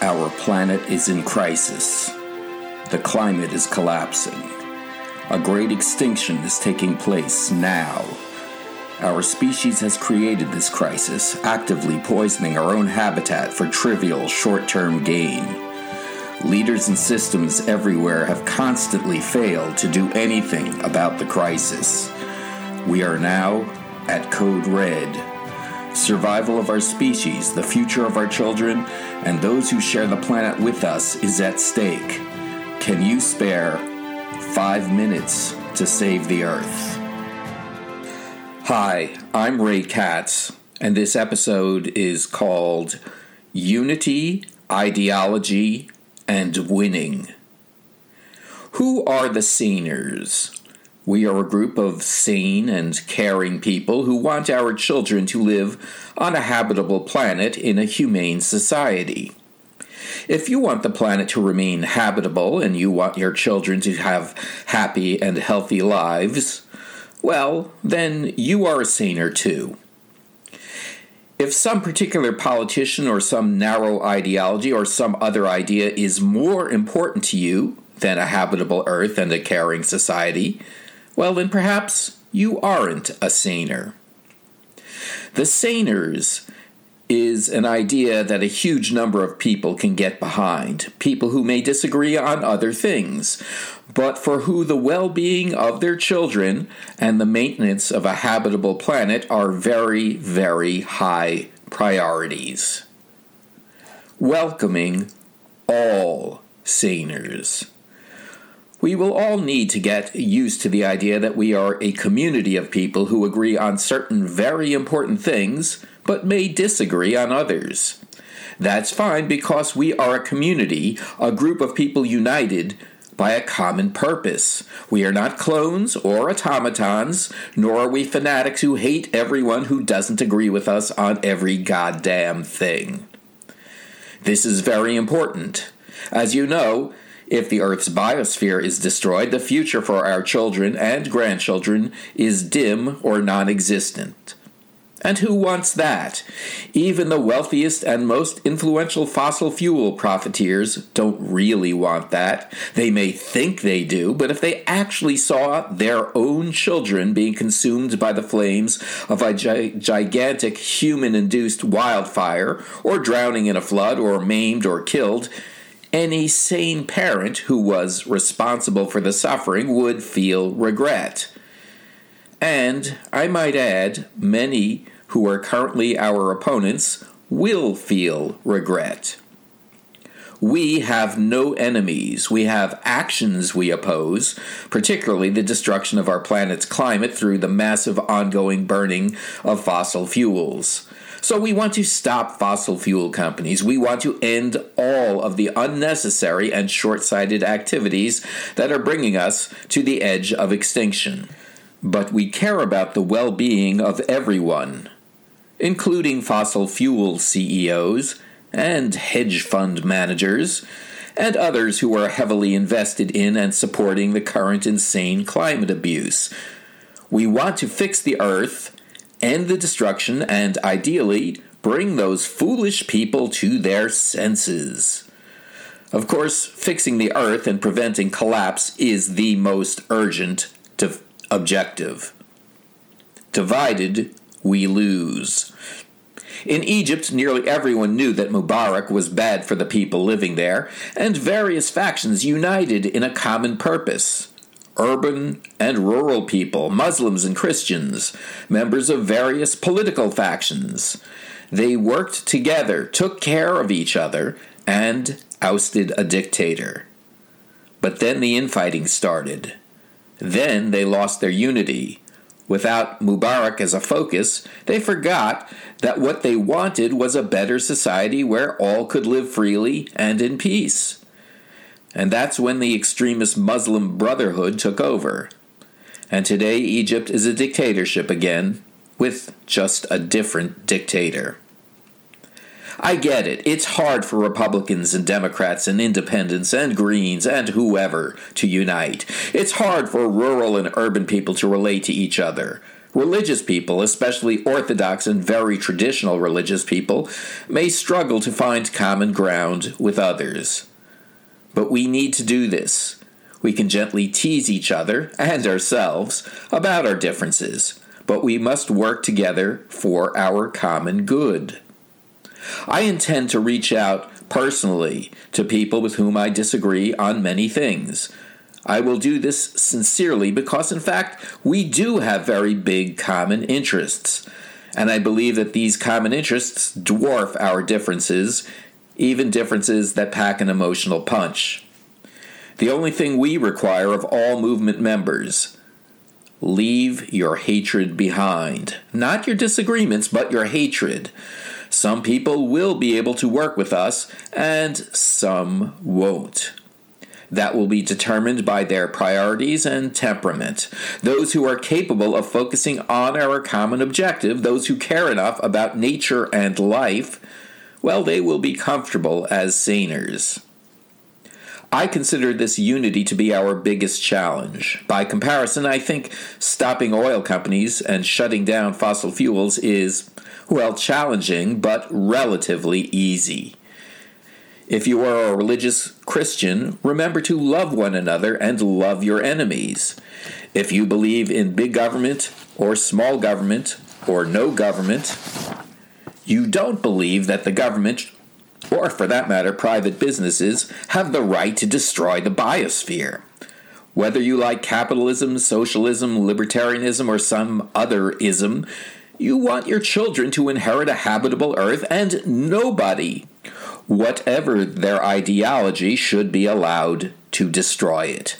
Our planet is in crisis. The climate is collapsing. A great extinction is taking place now. Our species has created this crisis, actively poisoning our own habitat for trivial short term gain. Leaders and systems everywhere have constantly failed to do anything about the crisis. We are now at Code Red survival of our species, the future of our children, and those who share the planet with us is at stake. Can you spare five minutes to save the Earth? Hi, I'm Ray Katz, and this episode is called Unity, Ideology, and Winning. Who are the saners? We are a group of sane and caring people who want our children to live on a habitable planet in a humane society. If you want the planet to remain habitable and you want your children to have happy and healthy lives, well, then you are a saner too. If some particular politician or some narrow ideology or some other idea is more important to you than a habitable Earth and a caring society, well, then perhaps you aren't a saner. The saners is an idea that a huge number of people can get behind, people who may disagree on other things, but for who the well being of their children and the maintenance of a habitable planet are very, very high priorities. Welcoming all saners. We will all need to get used to the idea that we are a community of people who agree on certain very important things, but may disagree on others. That's fine because we are a community, a group of people united by a common purpose. We are not clones or automatons, nor are we fanatics who hate everyone who doesn't agree with us on every goddamn thing. This is very important. As you know, if the Earth's biosphere is destroyed, the future for our children and grandchildren is dim or non existent. And who wants that? Even the wealthiest and most influential fossil fuel profiteers don't really want that. They may think they do, but if they actually saw their own children being consumed by the flames of a gi- gigantic human induced wildfire, or drowning in a flood, or maimed or killed, any sane parent who was responsible for the suffering would feel regret. And, I might add, many who are currently our opponents will feel regret. We have no enemies. We have actions we oppose, particularly the destruction of our planet's climate through the massive ongoing burning of fossil fuels. So we want to stop fossil fuel companies. We want to end all of the unnecessary and short sighted activities that are bringing us to the edge of extinction. But we care about the well being of everyone, including fossil fuel CEOs and hedge fund managers and others who are heavily invested in and supporting the current insane climate abuse. We want to fix the Earth end the destruction, and ideally, bring those foolish people to their senses. Of course, fixing the earth and preventing collapse is the most urgent objective. Divided, we lose. In Egypt, nearly everyone knew that Mubarak was bad for the people living there, and various factions united in a common purpose urban and rural people, Muslims and Christians, members of various political factions. They worked together, took care of each other, and ousted a dictator. But then the infighting started. Then they lost their unity. Without Mubarak as a focus, they forgot that what they wanted was a better society where all could live freely and in peace. And that's when the extremist Muslim Brotherhood took over. And today Egypt is a dictatorship again, with just a different dictator. I get it. It's hard for Republicans and Democrats and independents and Greens and whoever to unite. It's hard for rural and urban people to relate to each other. Religious people, especially Orthodox and very traditional religious people, may struggle to find common ground with others. But we need to do this. We can gently tease each other and ourselves about our differences, but we must work together for our common good. I intend to reach out personally to people with whom I disagree on many things. I will do this sincerely because, in fact, we do have very big common interests. And I believe that these common interests dwarf our differences, even differences that pack an emotional punch. The only thing we require of all movement members leave your hatred behind. Not your disagreements, but your hatred. Some people will be able to work with us, and some won't. That will be determined by their priorities and temperament. Those who are capable of focusing on our common objective, those who care enough about nature and life, well, they will be comfortable as saners. I consider this unity to be our biggest challenge. By comparison, I think stopping oil companies and shutting down fossil fuels is, well, challenging, but relatively easy. If you are a religious Christian, remember to love one another and love your enemies. If you believe in big government or small government or no government, you don't believe that the government or for that matter, private businesses, have the right to destroy the biosphere. Whether you like capitalism, socialism, libertarianism, or some other ism, you want your children to inherit a habitable earth, and nobody, whatever their ideology, should be allowed to destroy it.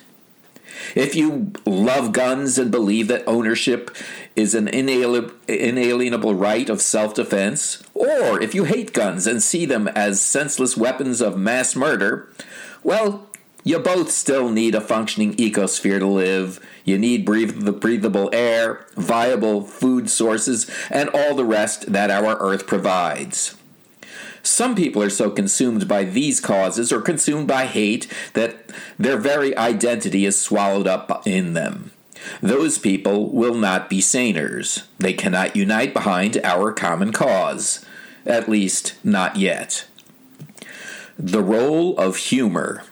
If you love guns and believe that ownership is an inalienable right of self defense, or if you hate guns and see them as senseless weapons of mass murder, well, you both still need a functioning ecosphere to live. You need breathable air, viable food sources, and all the rest that our Earth provides. Some people are so consumed by these causes or consumed by hate that their very identity is swallowed up in them. Those people will not be saners. They cannot unite behind our common cause. At least, not yet. The role of humor.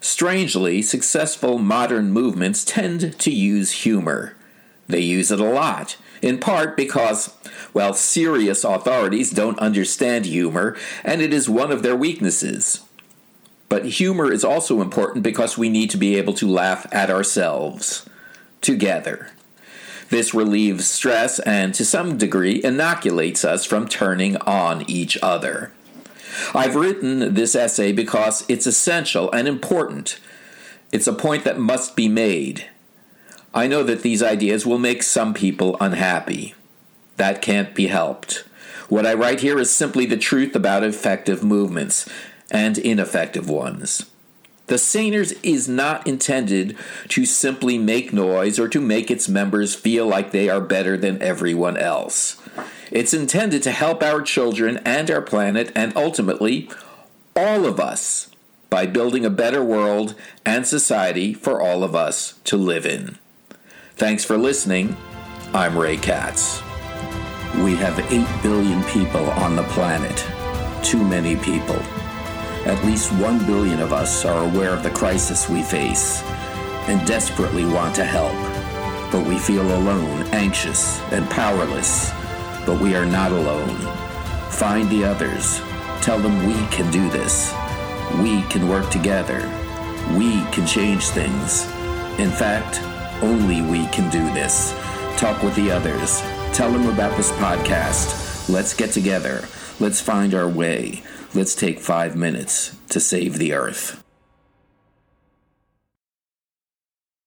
Strangely, successful modern movements tend to use humor. They use it a lot, in part because, well, serious authorities don't understand humor, and it is one of their weaknesses. But humor is also important because we need to be able to laugh at ourselves together. This relieves stress and, to some degree, inoculates us from turning on each other. I've written this essay because it's essential and important. It's a point that must be made. I know that these ideas will make some people unhappy. That can't be helped. What I write here is simply the truth about effective movements and ineffective ones. The Saners is not intended to simply make noise or to make its members feel like they are better than everyone else. It's intended to help our children and our planet and ultimately all of us by building a better world and society for all of us to live in. Thanks for listening. I'm Ray Katz. We have 8 billion people on the planet. Too many people. At least 1 billion of us are aware of the crisis we face and desperately want to help. But we feel alone, anxious, and powerless. But we are not alone. Find the others. Tell them we can do this. We can work together. We can change things. In fact, only we can do this. Talk with the others. Tell them about this podcast. Let's get together. Let's find our way. Let's take five minutes to save the Earth.